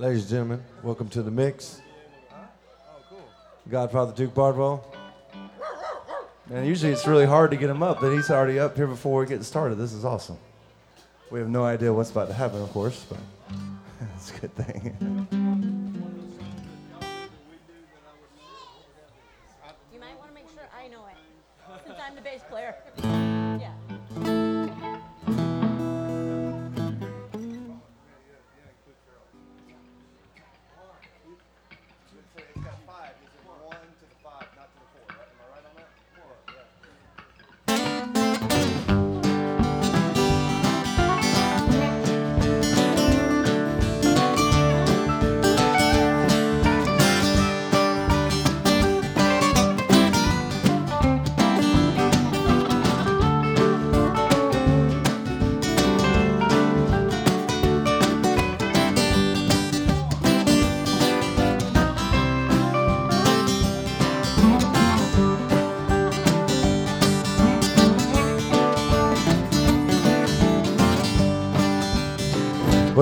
Ladies and gentlemen, welcome to the mix. Godfather Duke Bardwell. And usually it's really hard to get him up, but he's already up here before we get started. This is awesome. We have no idea what's about to happen, of course, but it's a good thing.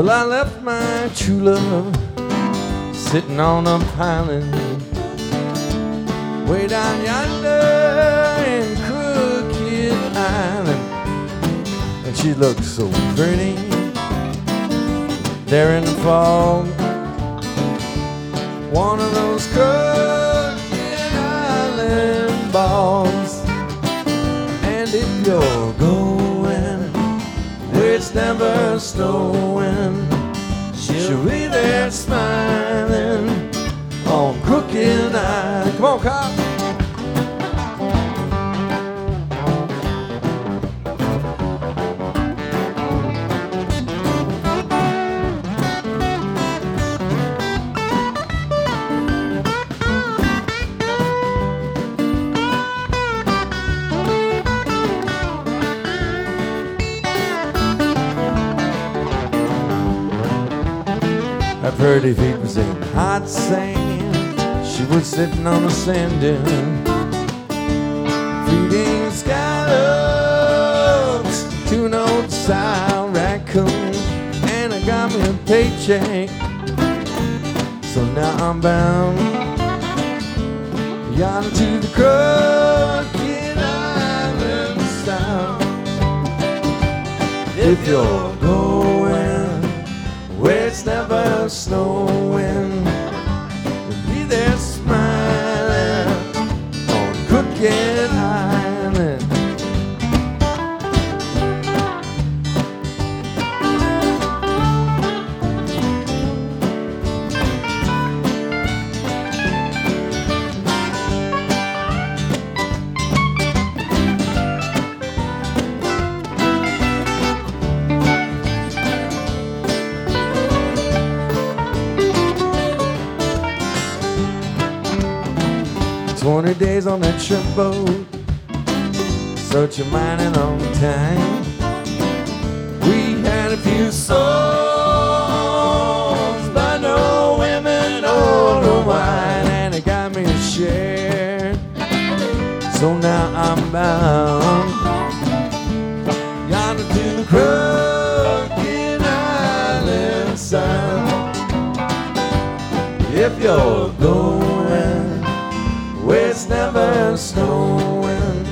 Well, I left my true love sitting on a island way down yonder in Crooked Island, and she looked so pretty there in the fog. One of those Crooked Island balls, and if you're going never snowing. She'll be there smiling on Crooked Eye. Come on, Kyle. Pretty feet was in hot sand. She was sitting on a sand dune, feeding scallops to an old sow raccoon. And I got me a paycheck, so now I'm bound yonder to the Crooked Island Sound. If you're going it's never snowing. Twenty days on that boat, such a mining long time. We had a few songs, but no women or no wine, and it got me a share. So now I'm bound yonder to the Crooked Island Sound. If you're going never snowing.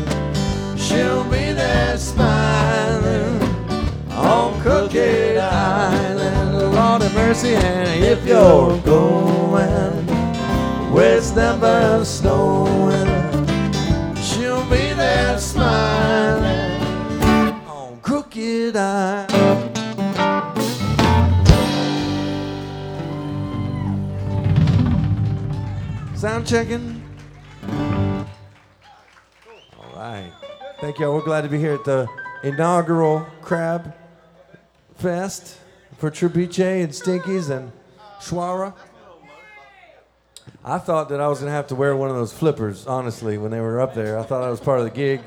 She'll be there smiling on Crooked Island. Lord have mercy, and if you're going where it's never snowing, she'll be there smiling on Crooked Island. Sound checking. Thank y'all. We're glad to be here at the inaugural Crab Fest for Tripiche and Stinky's and Schwara. I thought that I was going to have to wear one of those flippers, honestly, when they were up there. I thought that was part of the gig,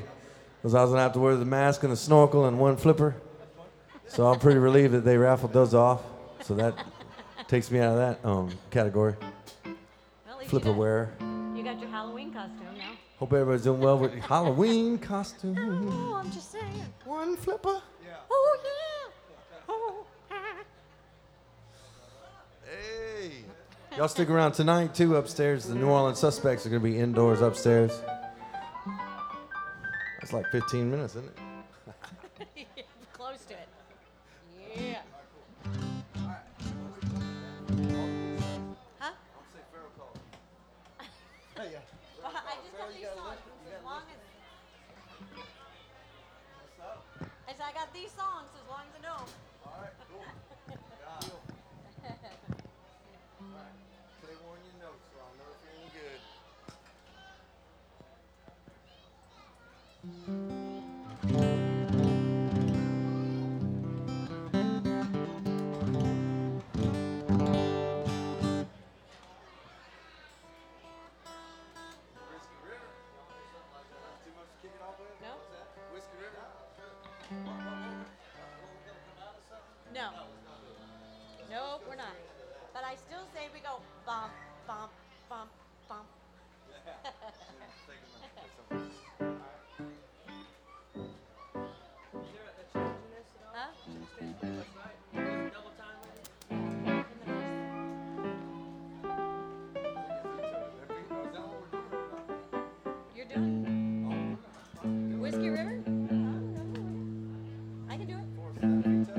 because I was going to have to wear the mask and the snorkel and one flipper. So I'm pretty relieved that they raffled those off. So that takes me out of that um, category. Well, Flipper you got, wear. You got your Halloween costume. Hope everybody's doing well with Halloween costume. Oh, I'm just saying. One flipper. Oh, yeah. Oh, ah. Hey. Y'all stick around tonight too upstairs. The New Orleans suspects are gonna be indoors upstairs. That's like 15 minutes, isn't it? Close to it. Yeah. Well, I just got these songs. As long as. I said I got these songs as long as no All right So they want you know so I know. 'em. No? Mm. Whiskey River? Mm. I can do it. Four Gs.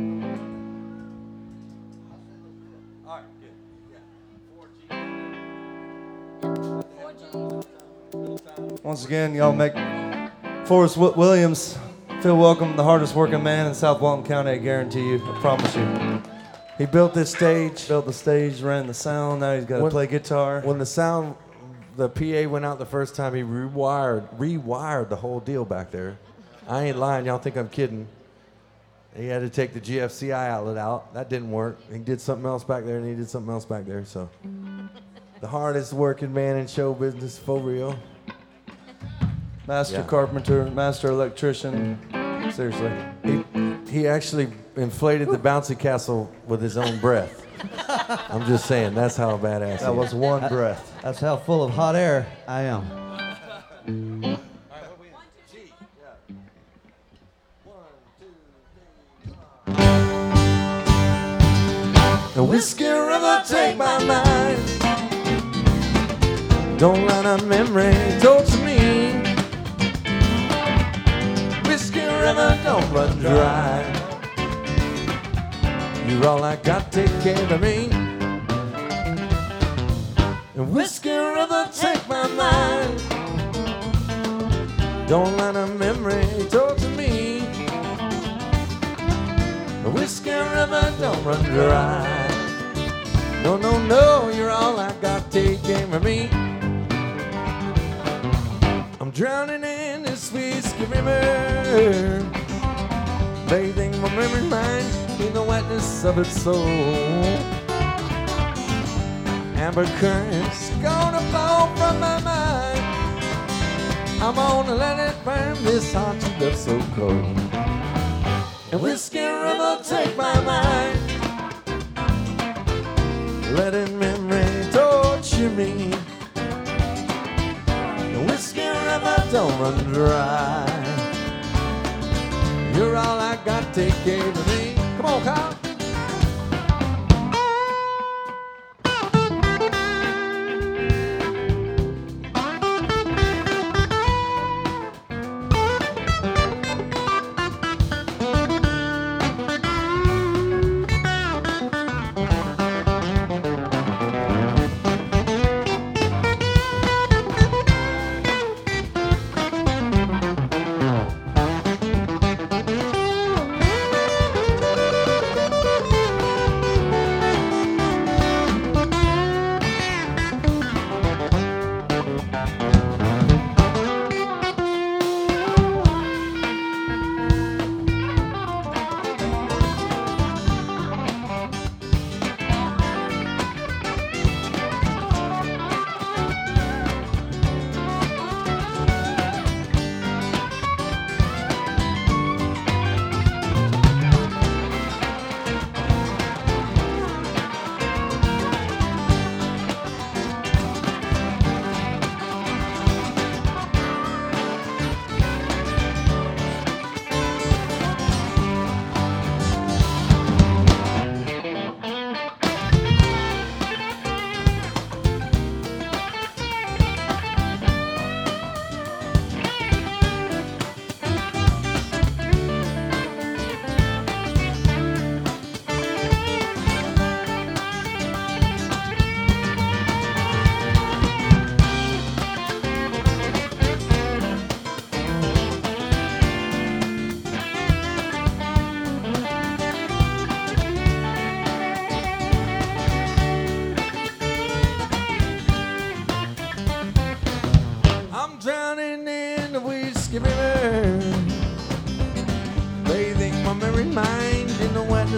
Once again, y'all make Forrest Williams feel welcome, the hardest working man in South Walton County, I guarantee you. I promise you. He built this stage. Built the stage, ran the sound, now he's got to play guitar. When the sound, the PA went out the first time, he rewired, rewired the whole deal back there. I ain't lying. Y'all think I'm kidding? He had to take the GFCI outlet out. That didn't work. He did something else back there, and he did something else back there. So, the hardest working man in show business for real. Master Yeah. carpenter, master electrician. Seriously. He, he actually inflated the bouncy castle with his own breath. I'm just saying, that's how badass. he That is. was one breath. That's how full of hot air I am. The whiskey river take my mind. Don't let a memory torture me. Whiskey river don't run dry. You're all I got, take care of me. And whiskey river take my mind. Don't let a memory torture me. The whiskey river don't run dry. No, no, no, you're all I got. Take care of me. I'm drowning in this whiskey river, bathing my memory mind in the wetness of its soul. Amber currents gonna flow from my mind. I'm gonna let it burn this heart you left so cold. And whiskey river take my mind. Letting memory torture me. The whiskey river don't run dry. You're all I got, care of me. Come on, Kyle.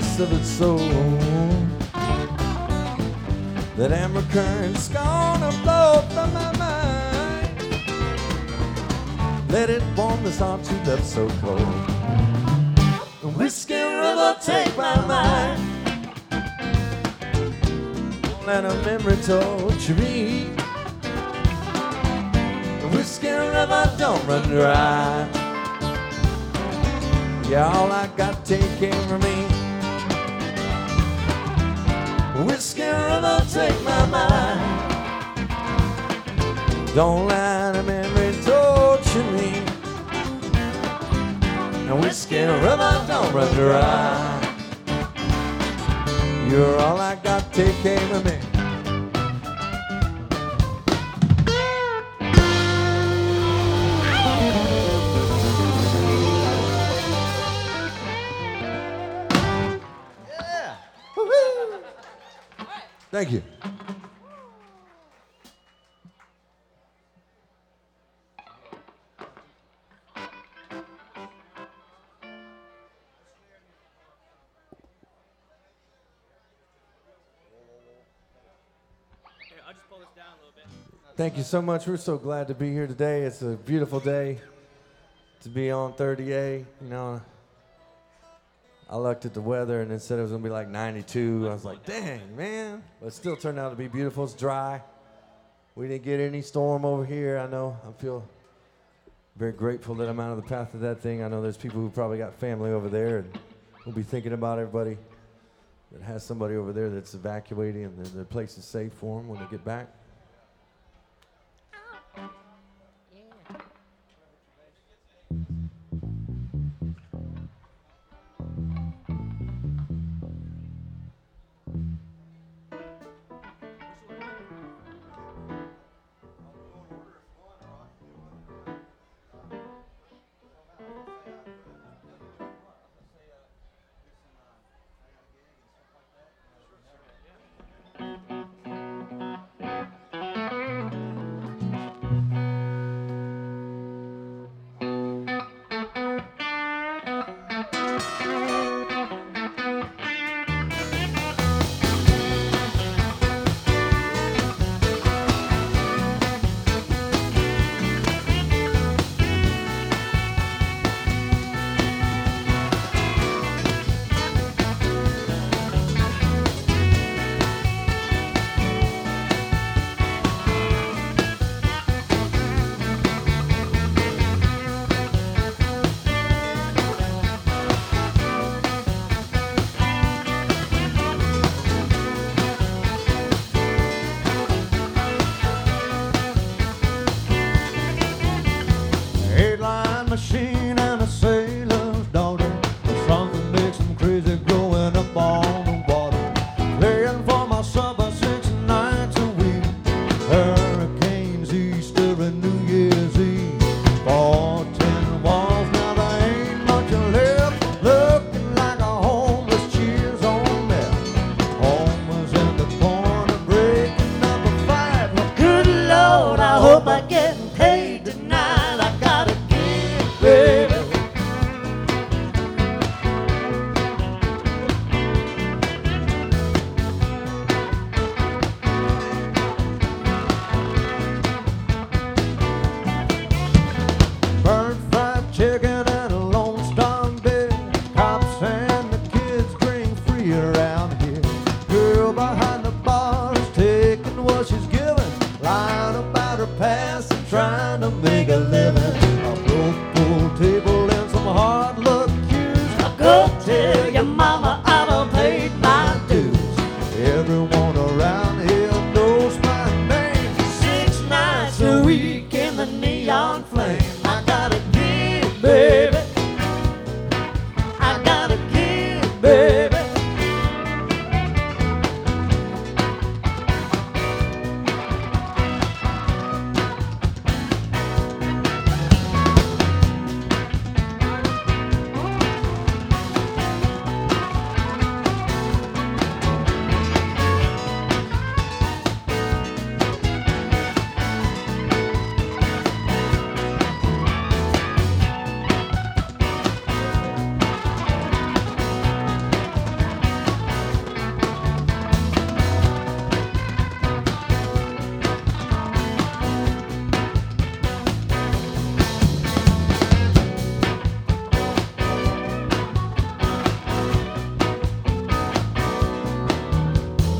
Depths of its soul. That amber current's gonna blow from my mind. Let it warm this heart you left so cold. Whiskey River, take my mind. Let a memory torture me. Whiskey River, don't run dry. Yeah, all I got taking from me. Whiskey River, take my mind. Don't let a memory torture me. And whiskey river don't run dry. You're all I got, take care of me. Thank you. Thank you so much. We're so glad to be here today. It's a beautiful day to be on 30A. You know, I looked at the weather and it said it was gonna be like 92. I was like, dang, man. But it still turned out to be beautiful. It's dry. We didn't get any storm over here. I know. I feel very grateful that I'm out of the path of that thing. I know there's people who probably got family over there and we'll be thinking about everybody that has somebody over there that's evacuating and the, the place is safe for them when they get back.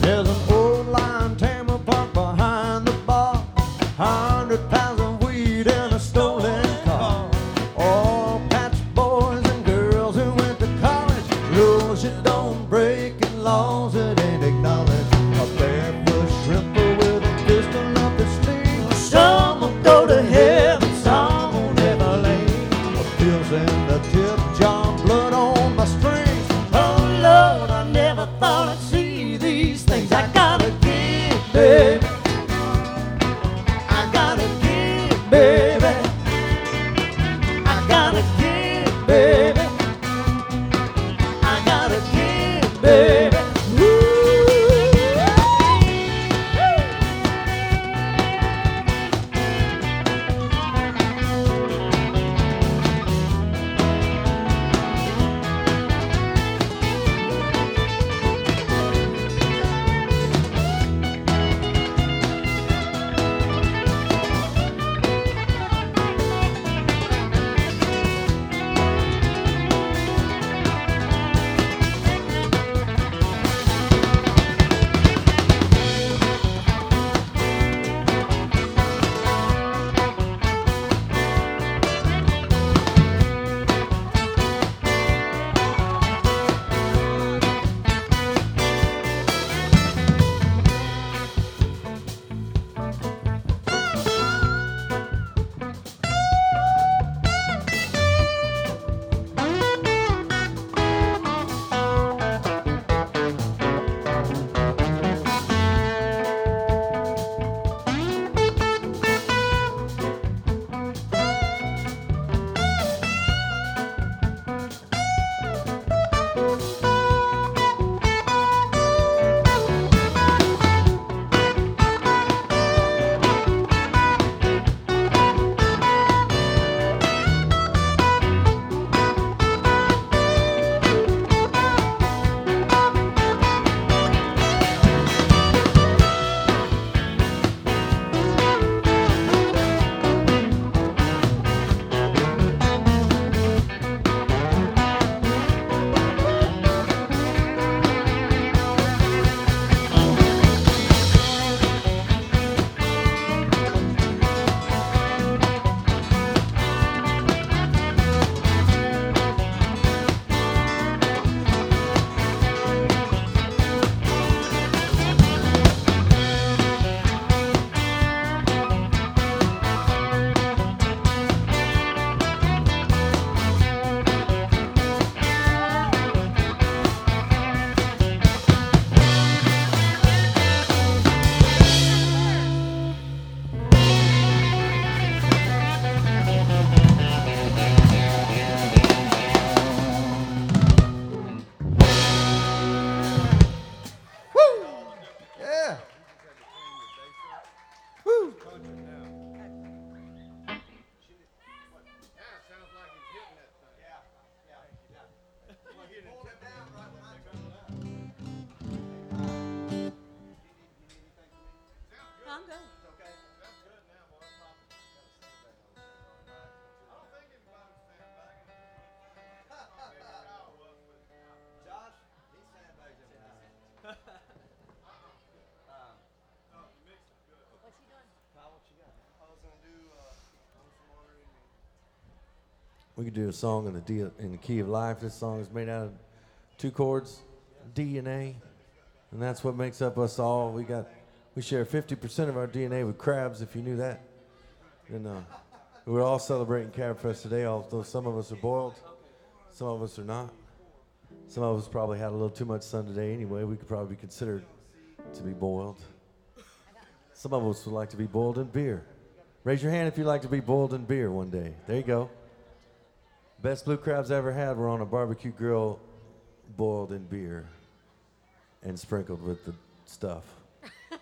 There's a we could do a song in the D, in the key of life. This song is made out of two chords, D and A, and that's what makes up us all. We got we share 50% of our DNA with crabs. If you knew that, and uh, we're all celebrating Crab Fest today. Although some of us are boiled, some of us are not. Some of us probably had a little too much sun today anyway. We could probably be considered to be boiled. Some of us would like to be boiled in beer. Raise your hand if you'd like to be boiled in beer one day. There you go. Best blue crabs I ever had were on a barbecue grill, boiled in beer, and sprinkled with the stuff.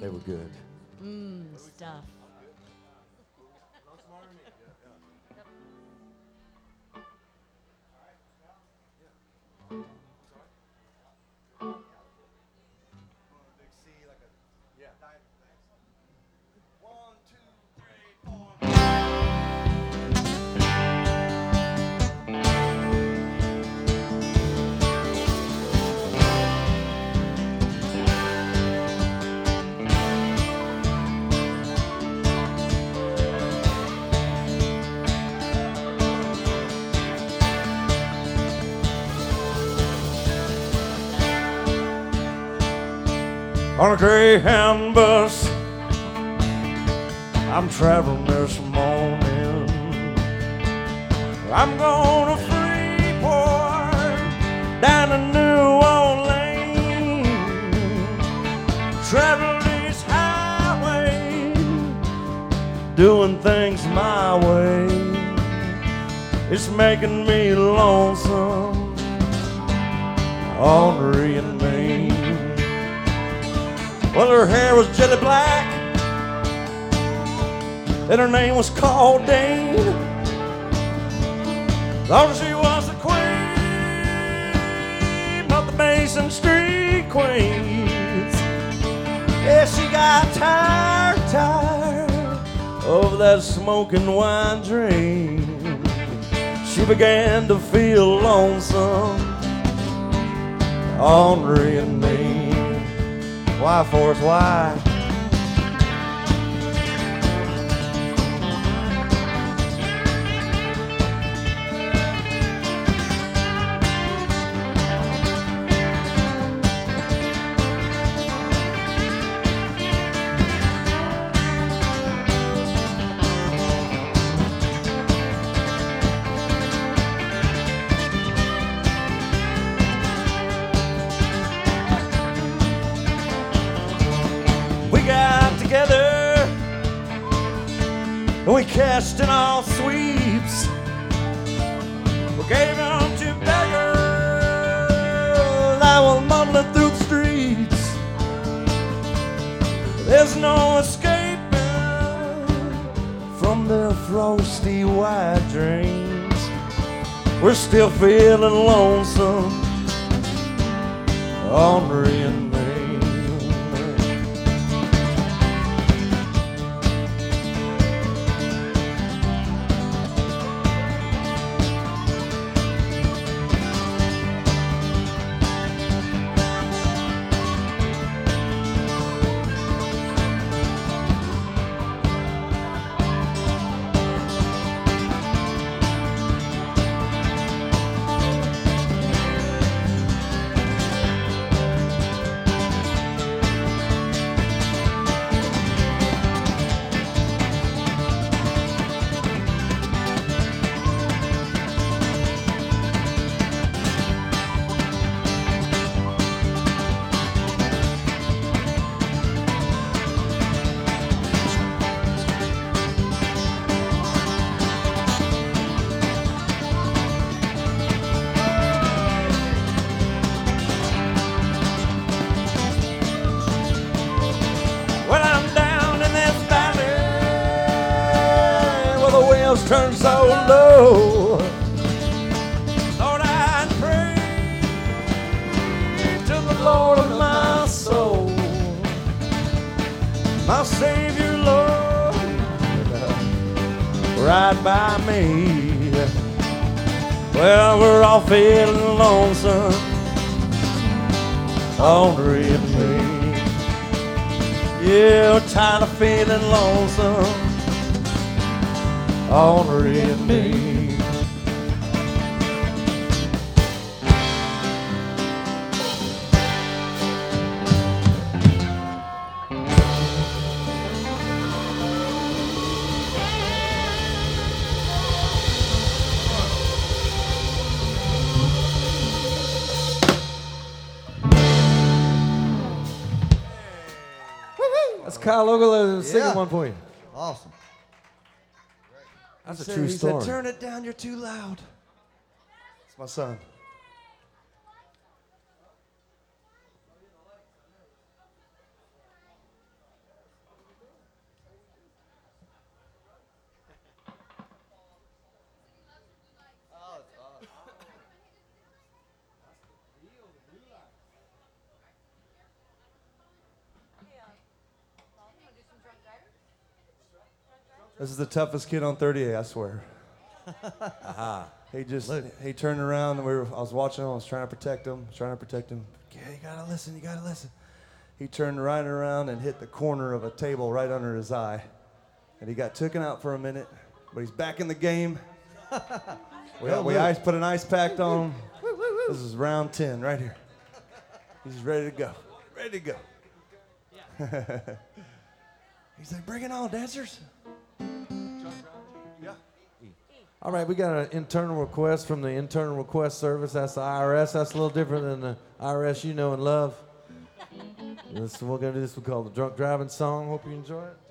they were good. Mmm, stuff. On a Greyhound bus. I'm traveling this morning. I'm going to Freeport down to New Orleans. Travel this highway, doing things my way. It's making me lonesome, ornery and mean. Well, her hair was jelly black, and her name was called Dane. Thought she was the queen of the Mason Street Queens. Yeah, she got tired, tired of that smoking wine dream. She began to feel lonesome, ornery and mean. Why, Forrest, why? Feeling lonesome, so low, Lord, I pray to the Lord of my soul, my Savior, Lord, right by me. Well, we're all feeling lonesome, ornery and me. Yeah, tired of feeling lonesome, in me. That's Kyle Ogula singing Yeah. one for you. Awesome. That's a He said- true he story. said, "Turn it down. You're too loud." It's my son. This is the toughest kid on 30A, I swear. He just he turned around and we were I was watching him, I was trying to protect him, trying to protect him. Yeah, you gotta listen, you gotta listen. He turned right around and hit the corner of a table right under his eye. And he got taken out for a minute, but he's back in the game. we we ice, put an ice pack on him. This is round 10 right here. He's ready to go. Ready to go. He's like, bring it on, dancers. All right, we got an internal request from the internal request service. That's the IRS. That's a little different than the IRS you know and love. This, we're gonna do this. We call the drunk driving song. Hope you enjoy it.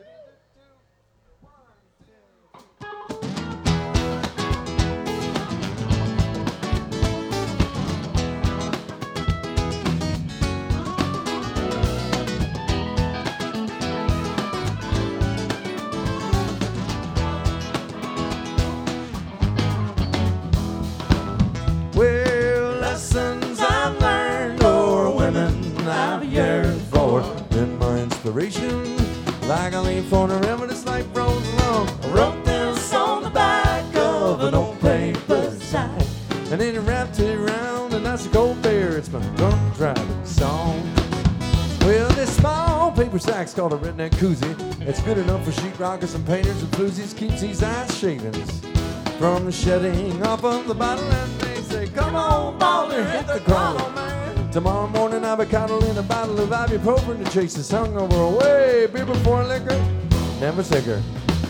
Like I lean for the river, this life rolls along. I wrote this on the back of an old paper sack, and then I wrapped it around, and that's a gold bear. It's my drunk driving song. Well, this small paper sack's called a redneck koozie. It's good enough for sheetrockers and painters and floozies. Keeps these ice shavings from the shedding off of the bottle. And they say, Come on, baller, hit the man. Tomorrow morning coddled in a bottle of ibuprofen to chase this hungover away. Beer before liquor, never sicker.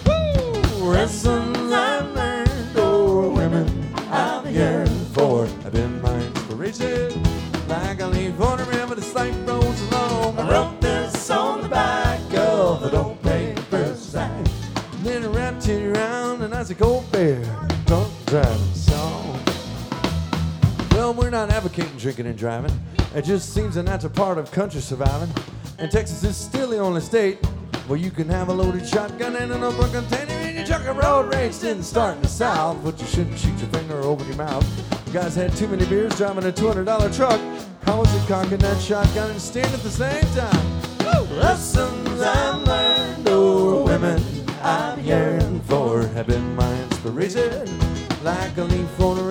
Woo! Lessons I've learned, or women I've yearned for. I've been my inspiration. Like I leave for the river, the life rolls along. I wrote this on the back of an old paper sack. Then I wrapped it around, and that's a gold bear. Drunk driving song. Well, we're not advocating drinking and driving. It just seems and that's a natural part of country surviving. And Texas is still the only state where you can have a loaded shotgun and an open container in your truck. A road rage didn't start in the South, but you shouldn't shoot your finger or open your mouth. You guys had too many beers driving a $200 truck. How was it cocking that shotgun and steering at the same time? Woo! Lessons I've learned, or women I've yearned for have been my inspiration. Like a leaf on a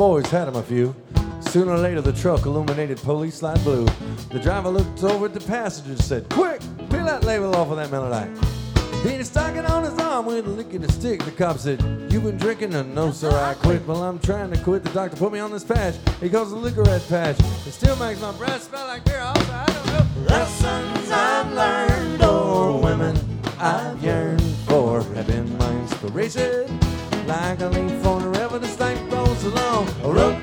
boys had him a few. Sooner or later, the truck illuminated police light blue. The driver looked over at the passenger and said, Quick, peel that label off of that Miller. Then he stuck it on his arm with a lick and a stick. The cop said, You been drinking? And no, sir, I quit. Well, I'm trying to quit. The doctor put me on this patch. He calls it a Licorette patch. It still makes my breath smell like beer. Also, I don't know. Lessons I've learned, or women I've yearned for, have been my inspiration. Like a leaf on along. I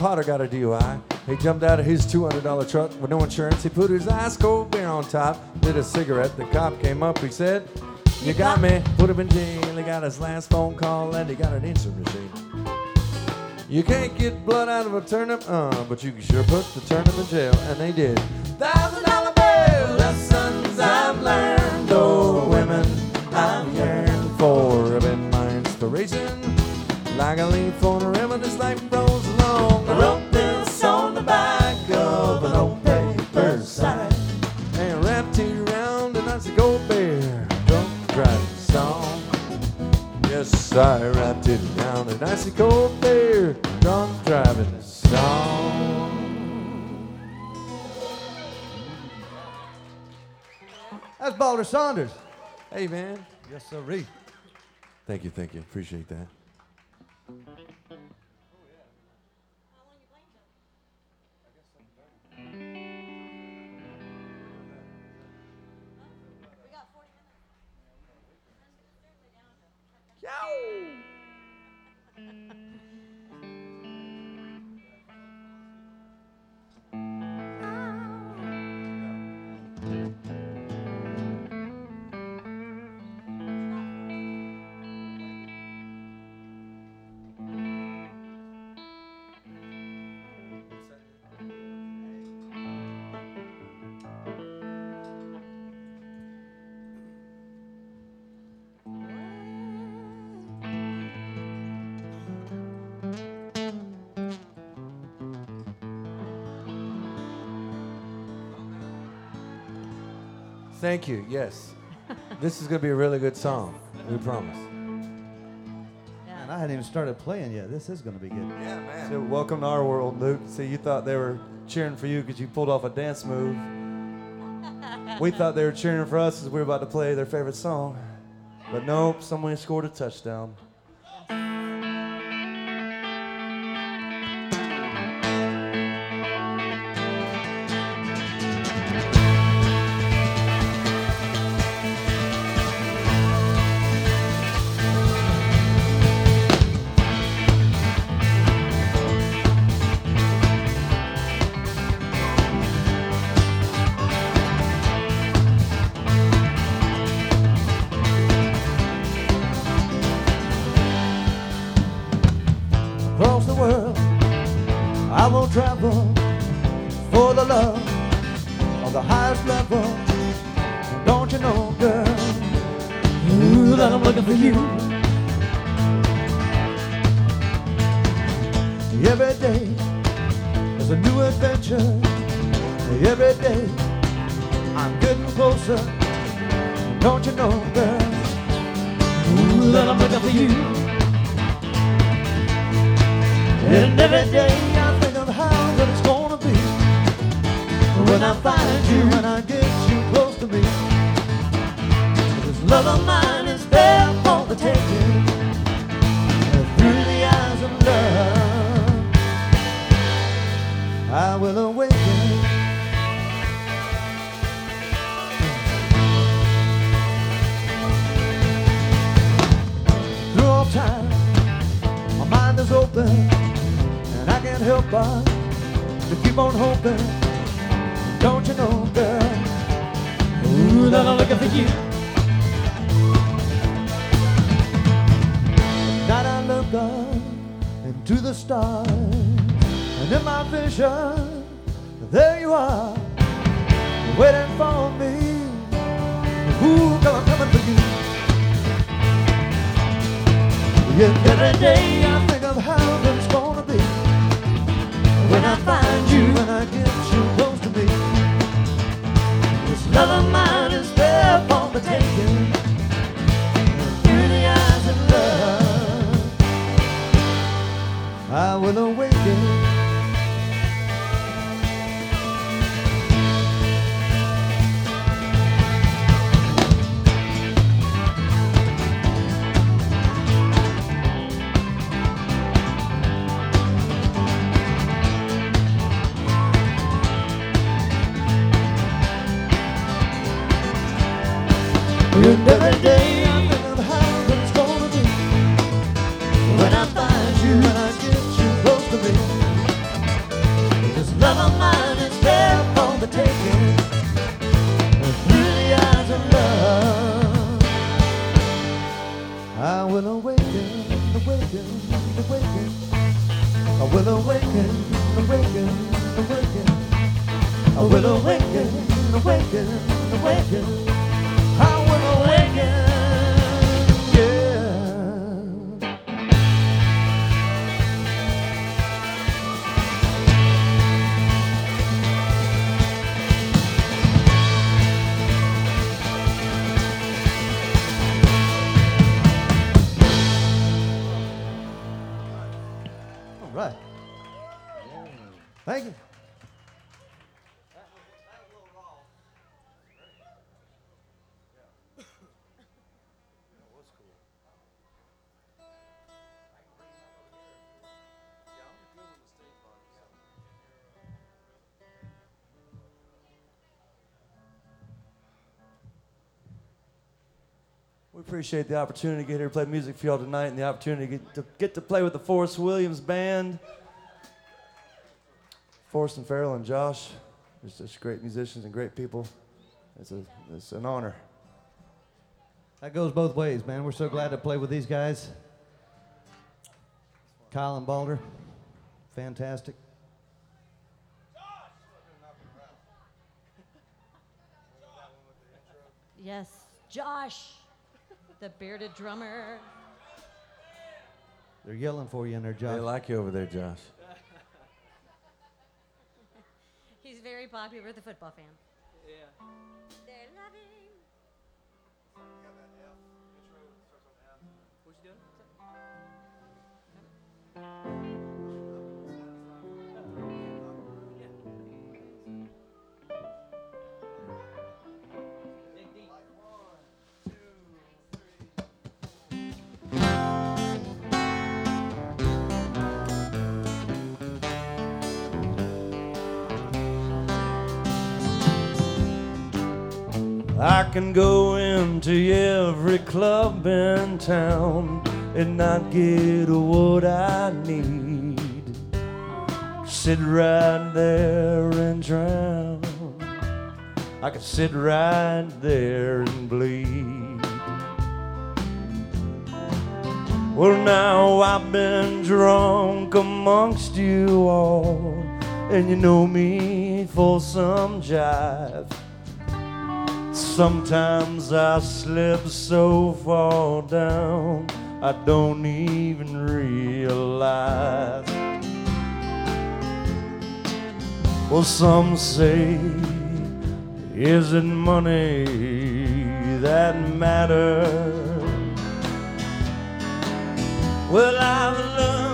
Potter got a DUI. He jumped out of his $200 truck with no insurance. He put his ice cold beer on top, lit a cigarette. The cop came up. He said, You got me. Put him in jail. He got his last phone call and he got an answering machine. You can't get blood out of a turnip, uh, but you can sure put the turnip in jail, and they did. I wrapped it around an icy cold beer, drunk driving a song. That's Balder Saunders. Hey, man. Yes, sir. Thank you, thank you. Appreciate that. Tchau! Thank you. Yes. this is going to be a really good song. We promise. And I hadn't even started playing yet. This is going to be good. Yeah, man. So welcome to our world, Luke. See, you thought they were cheering for you because you pulled off a dance move. we thought they were cheering for us as we were about to play their favorite song. But nope, someone scored a touchdown. Stars, and in my vision, there you are, waiting for me. Ooh, girl, I'm coming for you. Yeah, every day I think of how it's gonna be When I find you, when I get you close to me This love of mine I will awaken appreciate the opportunity to get here to play music for y'all tonight and the opportunity to get to, get to play with the Forrest Williams Band. Forrest and Farrell and Josh, they're such great musicians and great people. It's, a, it's an honor. That goes both ways, man. We're so glad to play with these guys. Kyle and Balder, fantastic. Yes, Josh, the bearded drummer. They're yelling for you in there, They Josh. They like you over there, Josh. He's very popular with the football fan. Yeah. They're loving. I can go into every club in town and not get what I need. Sit right there and drown. I could sit right there and bleed. Well, now I've been drunk amongst you all, and you know me for some jive. Sometimes I slip so far down, I don't even realize. Well, some say, is it money that matters? Well, I've looked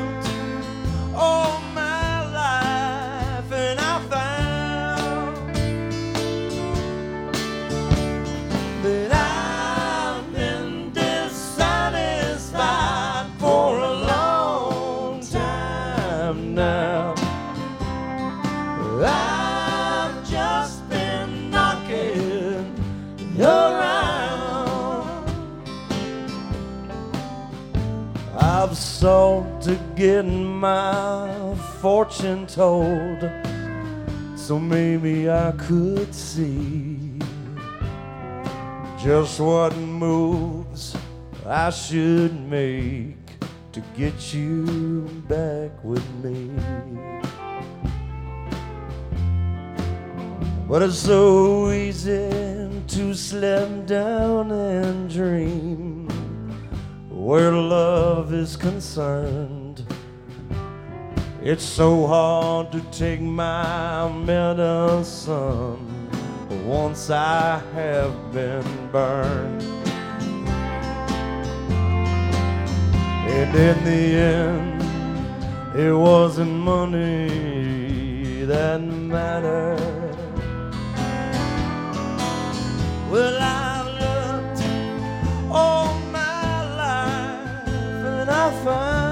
sought to get my fortune told, so maybe I could see just what moves I should make to get you back with me. But it's so easy to slip down and dream where love is concerned. It's so hard to take my medicine once I have been burned. And in the end, it wasn't money that mattered. Well, I've looked life and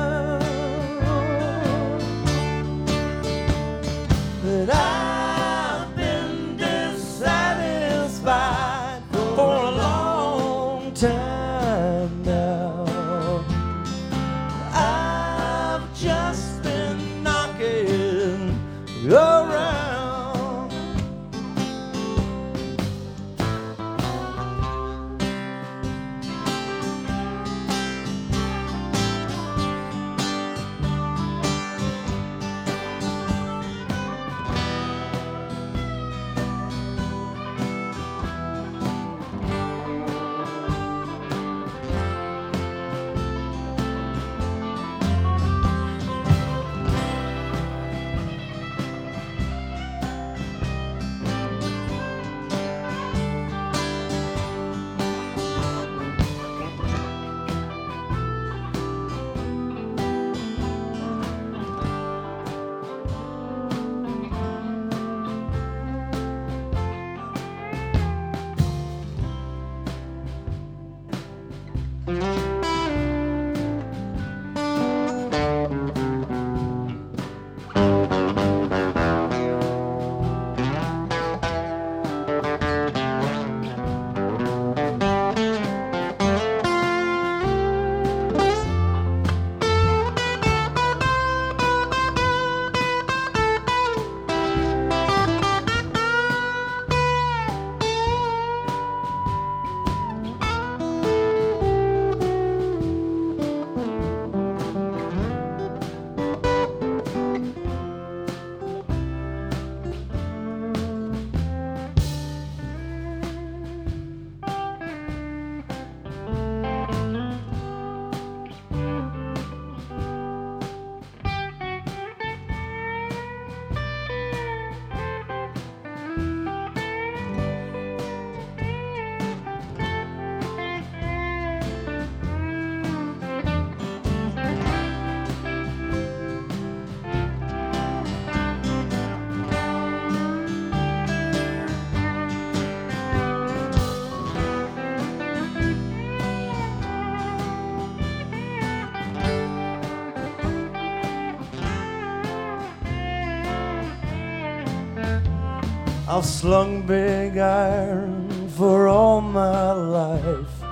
I've slung big iron for all my life,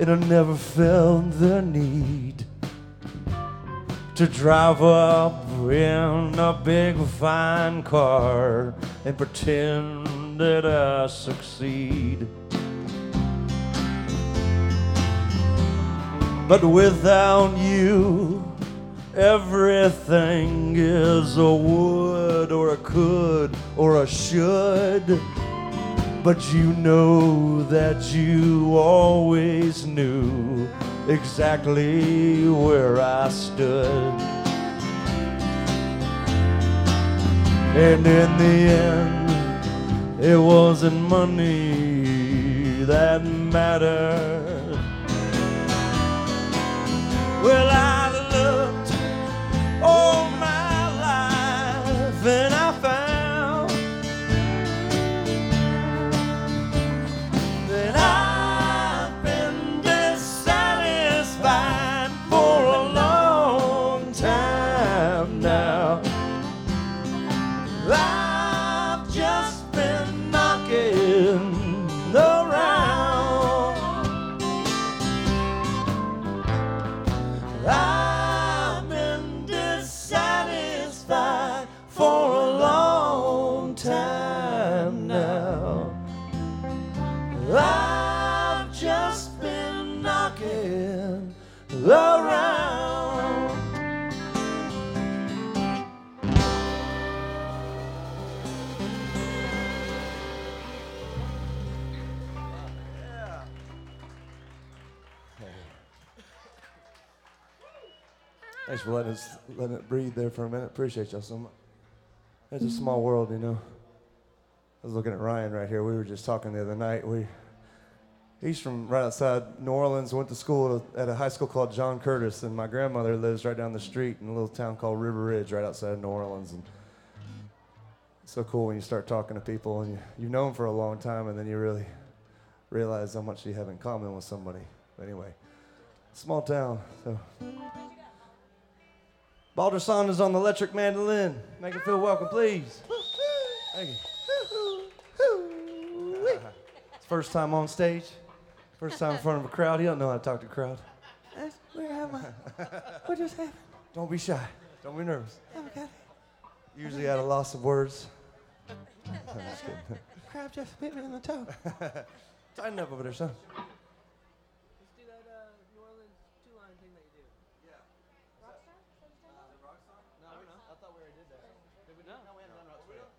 and I never felt the need to drive up in a big fine car and pretend that I succeed. But without you, everything is a would or a could or a should. But you know that you always knew exactly where I stood. And in the end, it wasn't money that mattered. Well, I life for letting us letting it breathe there for a minute. Appreciate y'all so much. It's a small world, you know. I was looking at Ryan right here. We were just talking the other night. We he's from right outside New Orleans. Went to school at a high school called John Curtis, and my grandmother lives right down the street in a little town called River Ridge, right outside of New Orleans. And it's so cool when you start talking to people and you, you've known them for a long time, and then you really realize how much you have in common with somebody. But anyway, small town. So. Balder Son is on the electric mandolin. Make it feel welcome, please. Thank you. It's first time on stage. First time in front of a crowd. He don't know how to talk to a crowd. Where am I? What just happened? Don't be shy. Don't be nervous. Oh, God. Usually at a loss of words. I'm just kidding. Crab just bit me in the toe. Tighten up over there, son. Let's do that uh, New Orleans two line thing that you do. Yeah. No, no. I thought we already did that. Did we? No, no we haven't done Rockstar.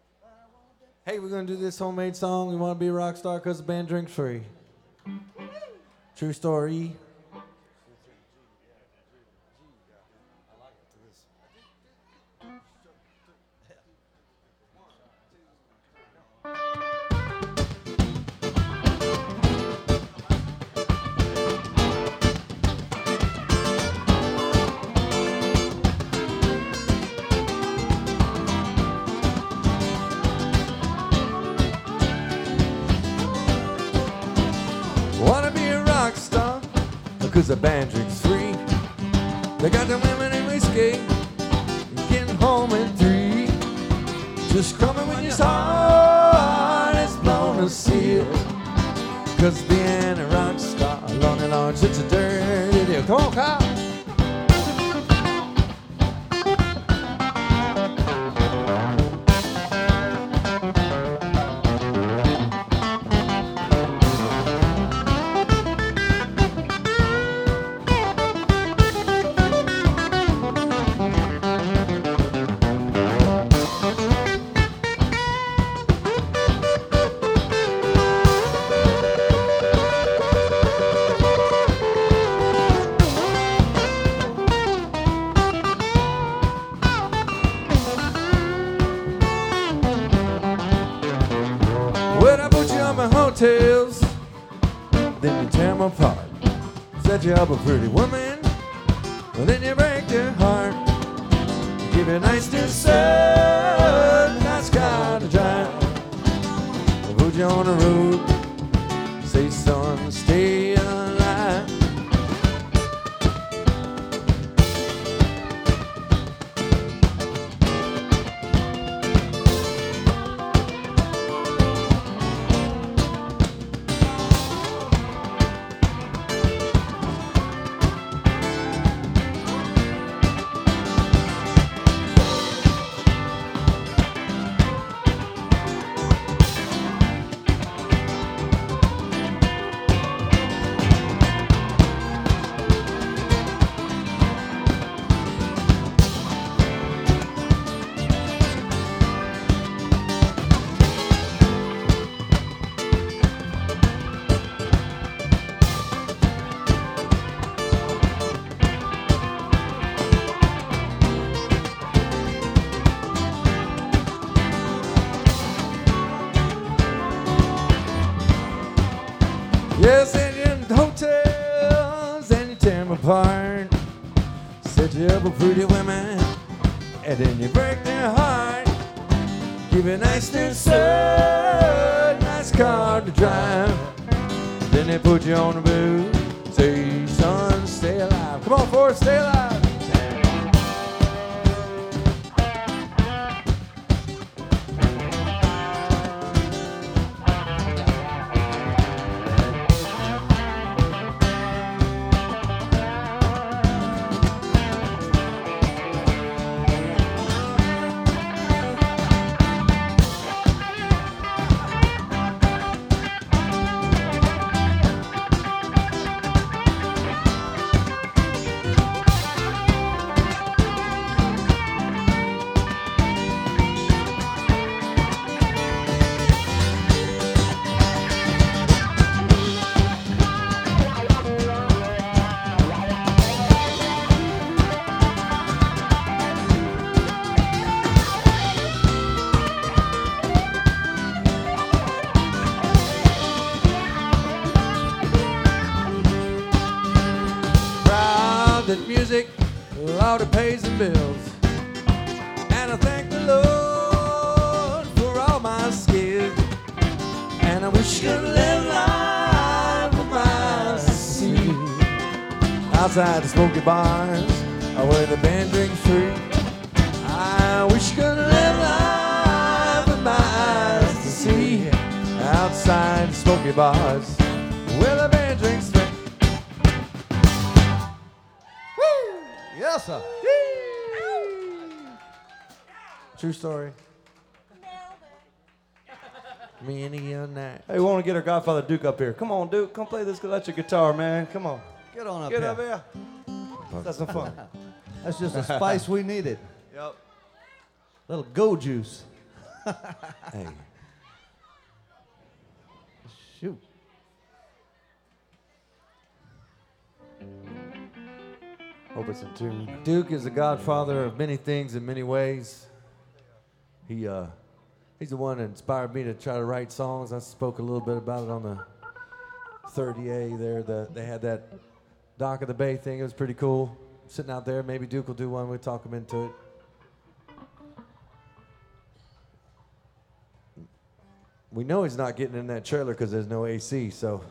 Hey, we're gonna do this homemade song. We want to be a rock star because the band drinks free. True story. Because the band drinks free. They got the women and whiskey, getting home in three. Just coming when your heart is blown to seal. Cause being a rock star, and large, it's a dirty deal. Come on, Kyle. You up pretty Give the smoky bars, where the band drinks free. I wish I could live life with my eyes to see. Outside the smoky bars, where the band drinks free. Woo! Yes, sir. True story. Me and young night. Hey, we want to get our Godfather Duke up here. Come on, Duke. Come play this electric guitar, man. Come on. Get on up Get here. up here. That's some fun. That's just the spice we needed. yep. Little go juice. Hey, Shoot. Hope it's in tune. Duke is the godfather of many things in many ways. He uh, he's the one that inspired me to try to write songs. I spoke a little bit about it on the 30A there. The, they had that Dock of the Bay thing. It was pretty cool. Sitting out there, maybe Duke will do one. We'll talk him into it. We know he's not getting in that trailer because there's no AC, so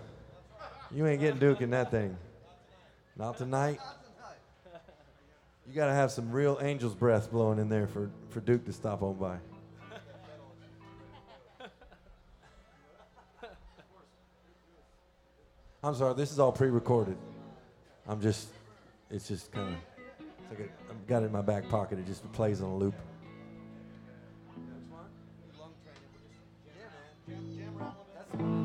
you ain't getting Duke in that thing. Not tonight. You got to have some real angel's breath blowing in there for, for Duke to stop on by. I'm sorry, this is all pre-recorded. I'm just, it's just kind of, it's like a, I've got it in my back pocket. It just plays on a loop. You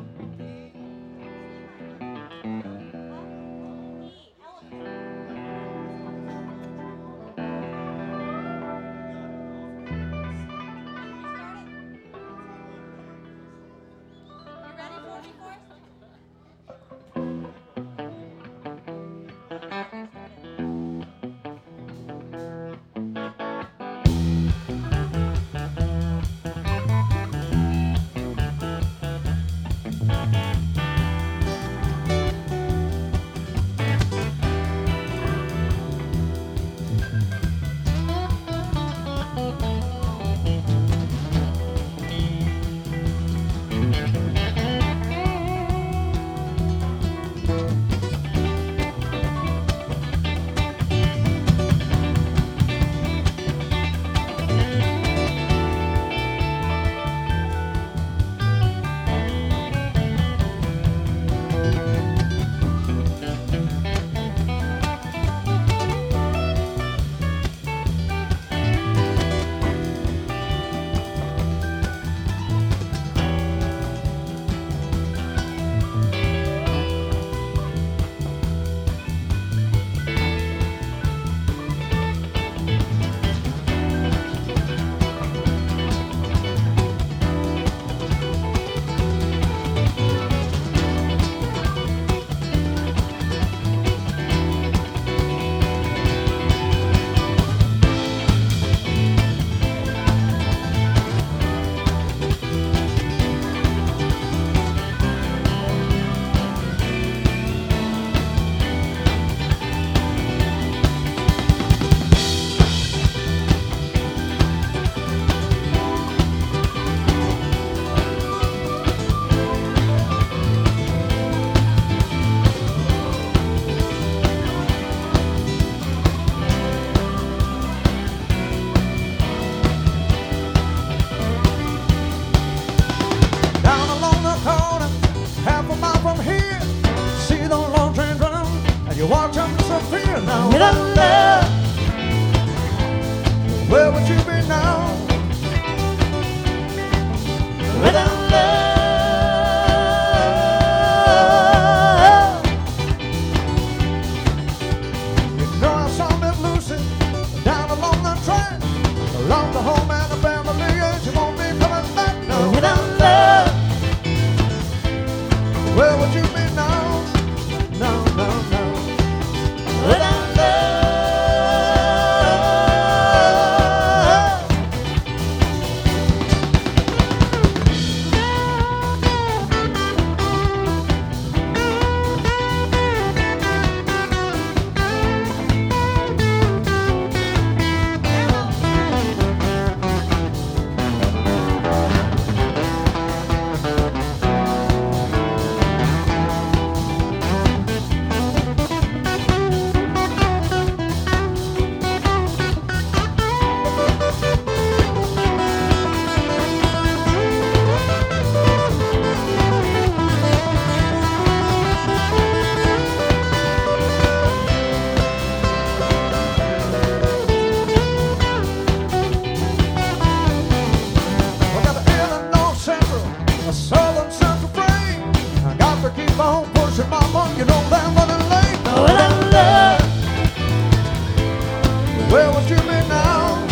would you be now?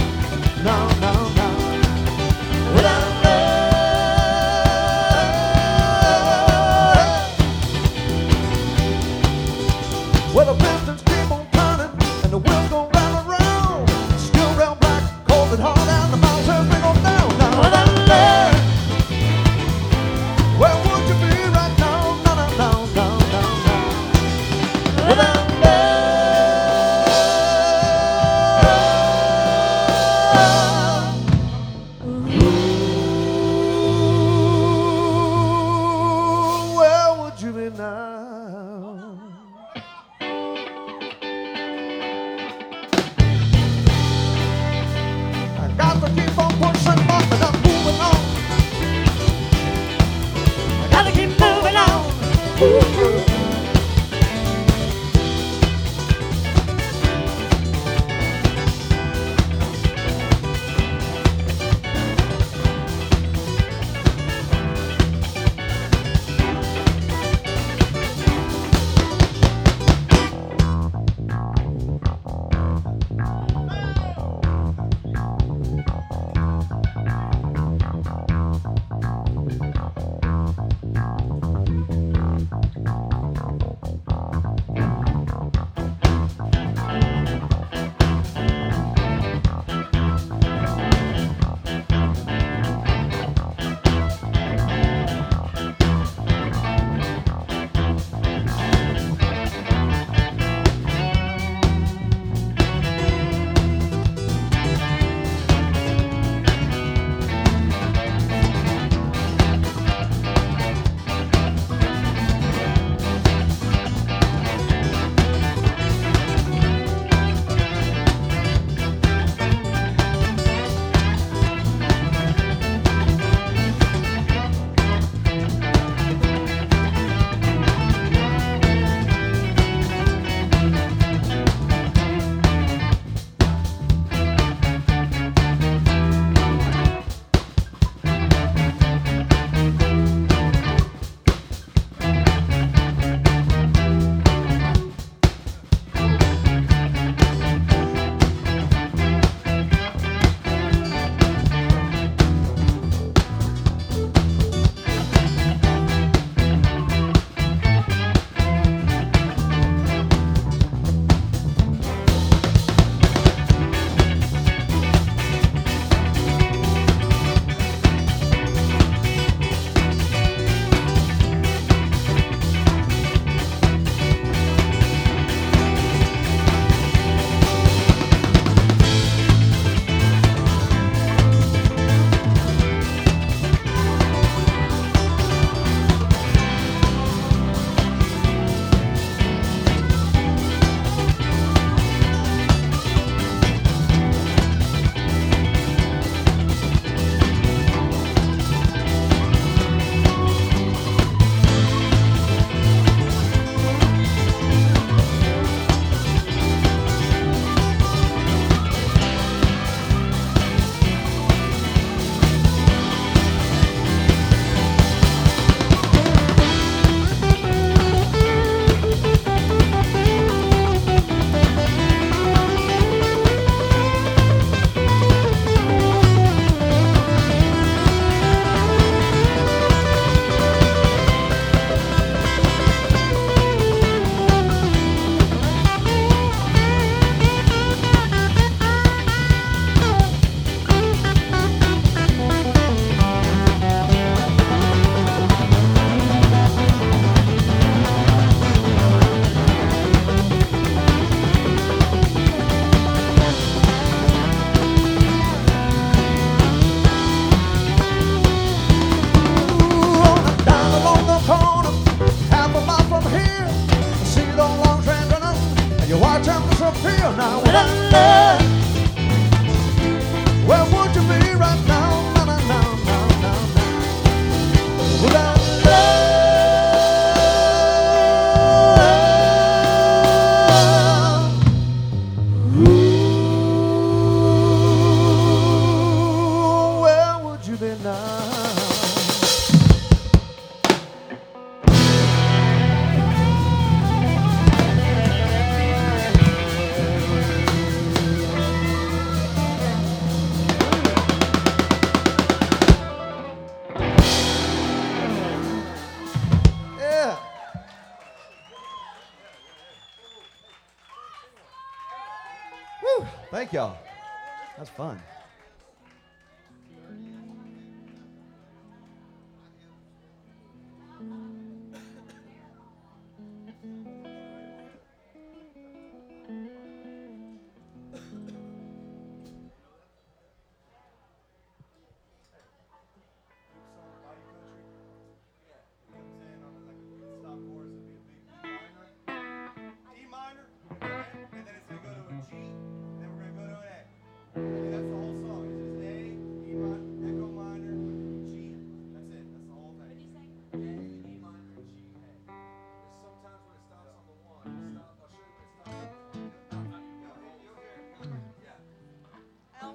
No,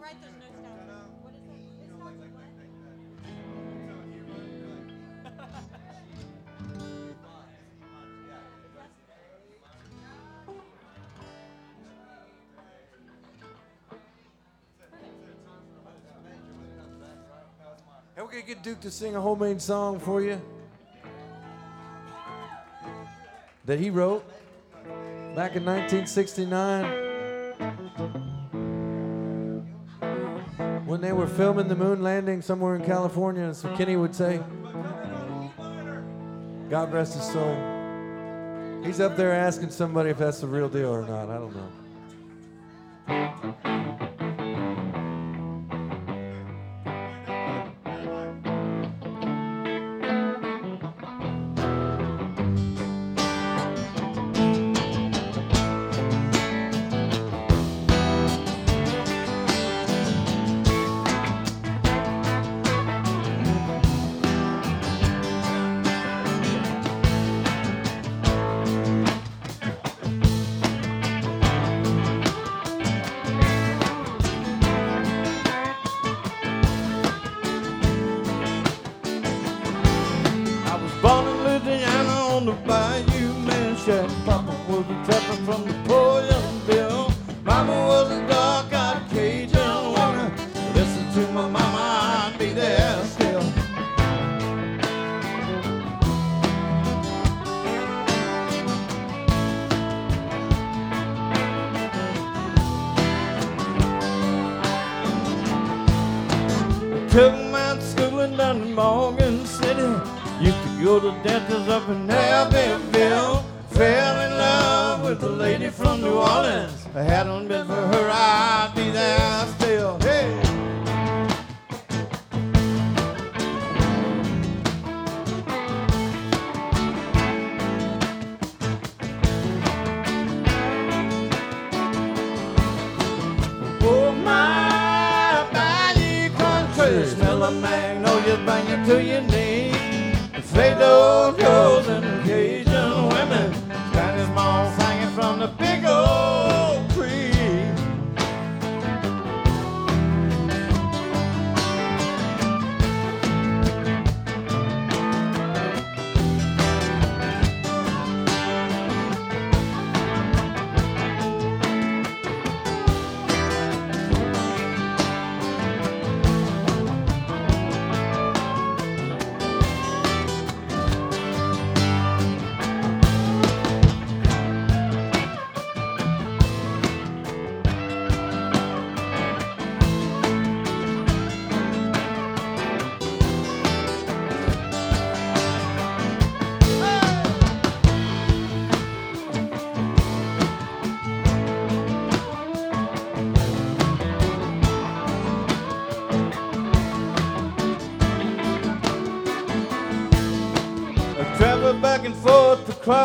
write those notes down. What is that? It's not Hey, we're gonna get Duke to sing a homemade song for you that he wrote back in 1969. they were filming the moon landing somewhere in California, and so Kenny would say, God rest his soul. He's up there asking somebody if that's the real deal or not. I don't know.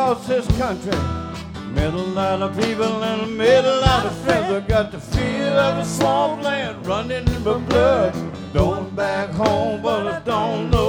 across this country. Middle lot of people and a middle lot of friends. I got the feel of a swampland running in my blood. Going back home, but I don't know.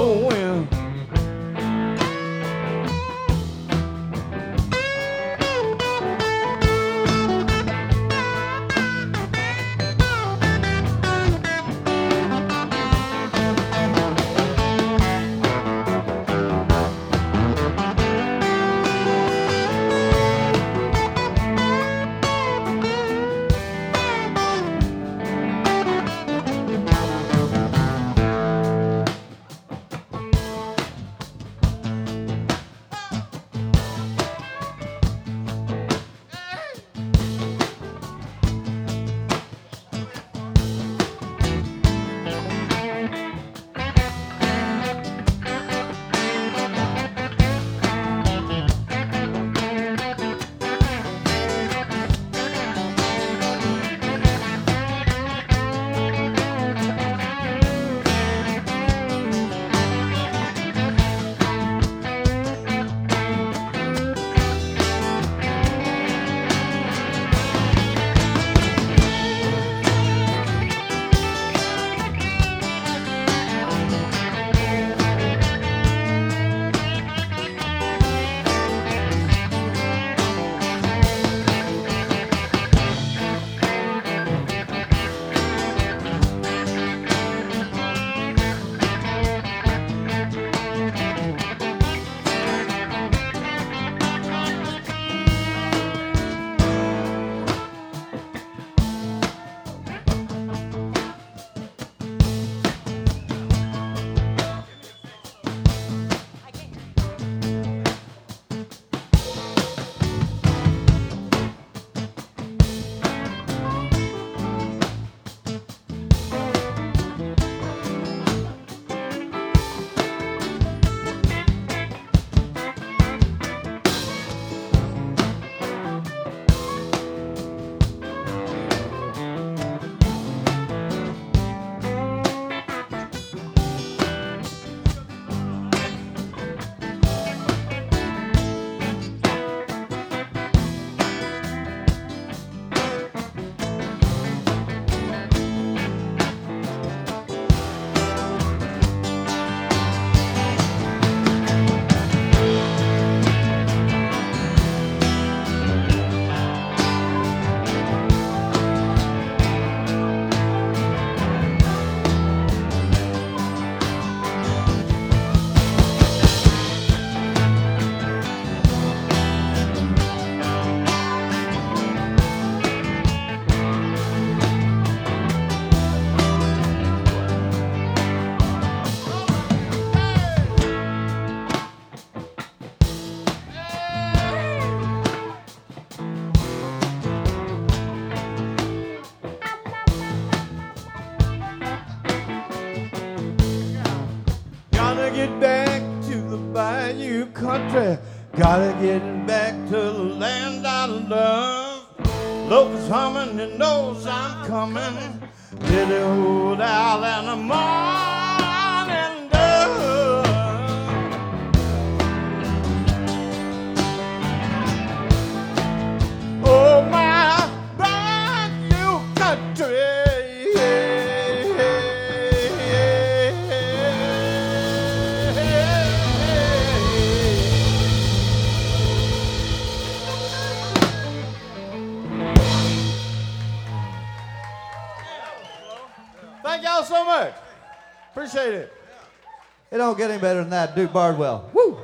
Get any better than that, Duke Bardwell. Woo! Hey,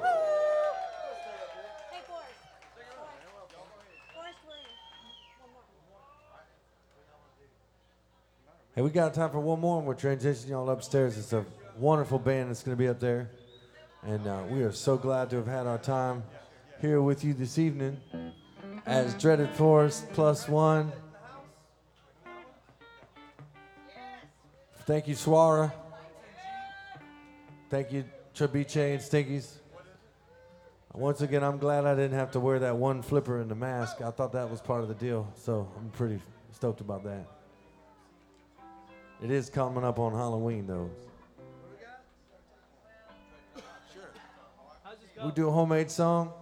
Forrest. Forrest Williams. One more. Hey, we got time for one more, and we're transitioning y'all upstairs. It's a wonderful band that's going to be up there. And uh, we are so glad to have had our time here with you this evening as Dreaded Forrest Plus One. Thank you, Swara. Thank you, Trebiche and Stinky's. Once again, I'm glad I didn't have to wear that one flipper in the mask. I thought that was part of the deal, so I'm pretty stoked about that. It is coming up on Halloween, though. We do a homemade song.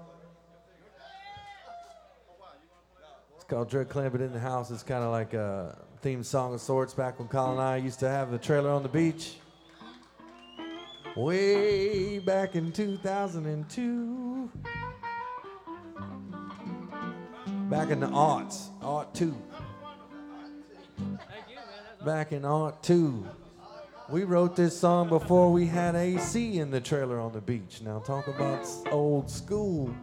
It's called Dread Clampitt in the House. It's kind of like a theme song of sorts back when Colin and I used to have the trailer on the beach. Way back in 2002. Back in the aughts, aught two. Back in aught two. We wrote this song before we had AC in the trailer on the beach. Now talk about old school.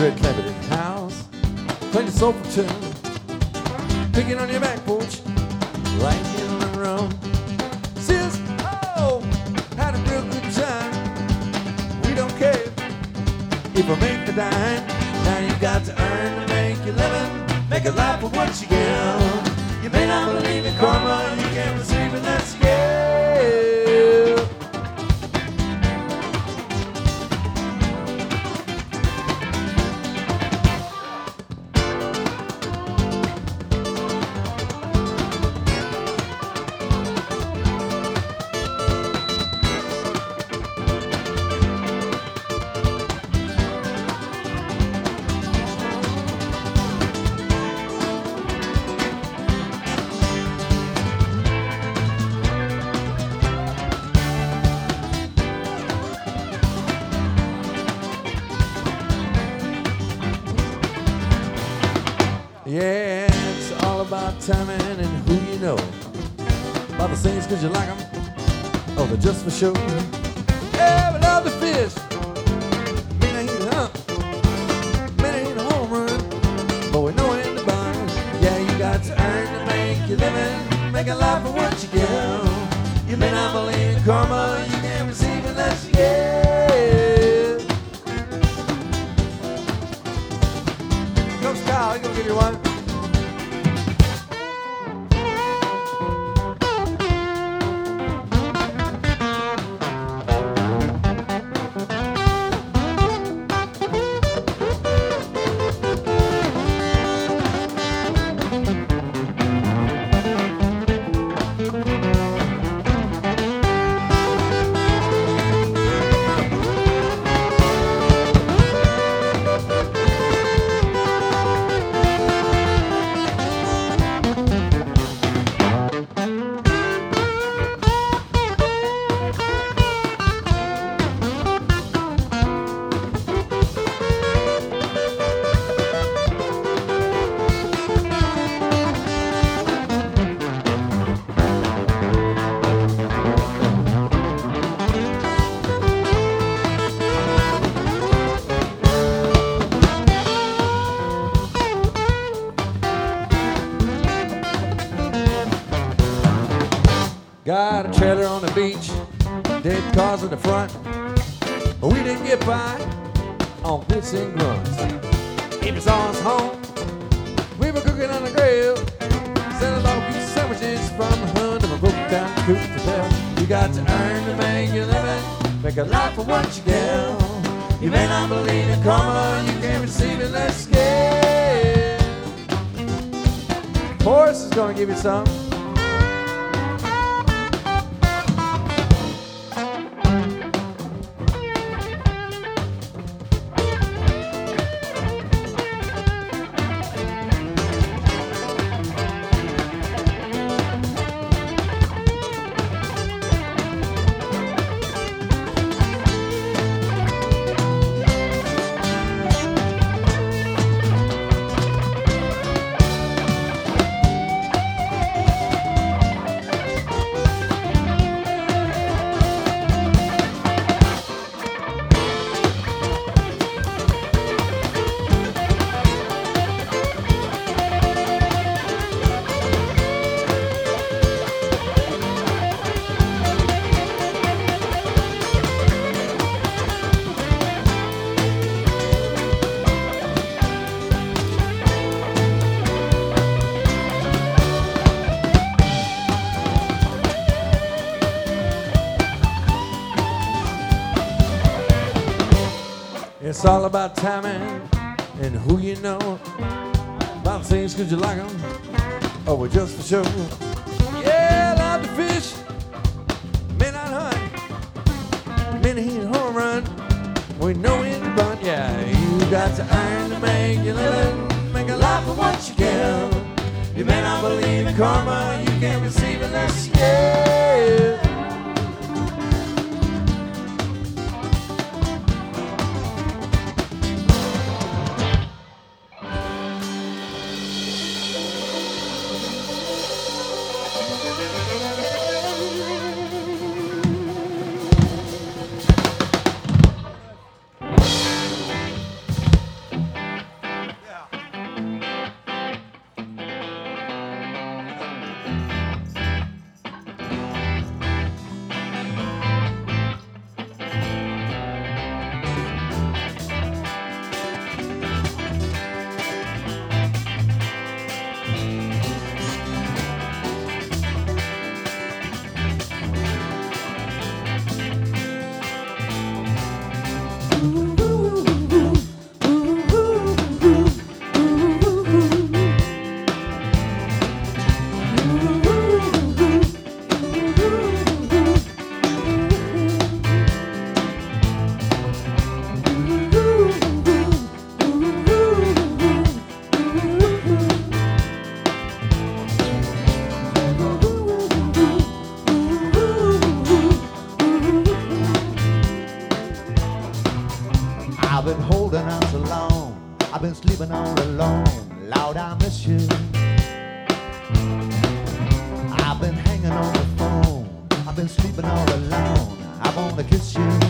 Dread Clampitt in the house. Playing the soulful tune. Picking on your back porch. Here in the room. Says, oh, had a real good time. We don't care if I make the dime. Now you got to earn to make your living. Make a life of what you give. You may not believe in karma. You can't receive unless you timing and who you know. About the things cause you like them, oh, they're just for show. Yeah, we love the fish. Mean I hit hump, mean I a home run. But we know in the barn, yeah, you got to earn to make your living. Make a life of what you give. You may not believe in karma, the beach, dead cars in the front. But we didn't get by on bits and grunts. It's on us home, we were cooking on the grill. Selling barbecue sandwiches from the hood of a broke down coupe to bell. You got to earn the to make your living, make a life for what you get. You may not believe in karma, you can't receive it, let's get. Horace is gonna give you some. It's all about timing and who you know. About things, could you like them, or oh, we're just for show. Yeah, love to fish, may not hunt, many hit home run. We know it, but yeah, you got to earn to make your living, make a life of what you give. You may not believe in karma, you can't receive unless you give. Christian.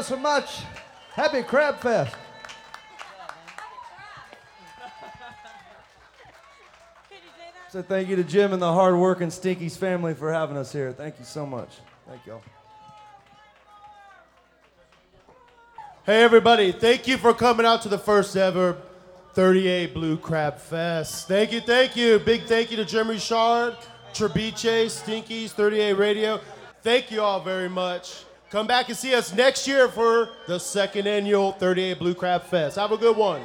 Guys so much. Happy Crab Fest. Can you say that? So thank you to Jim and the hard-working Stinky's family for having us here. Thank you so much. Thank y'all. Hey, everybody, thank you for coming out to the first ever 30A Blue Crab Fest. Thank you, thank you. Big thank you to Jim Richard, Trebiche, Stinky's, 30A Radio. Thank you all very much. Come back and see us next year for the second annual 30A Blue Crab Fest. Have a good one.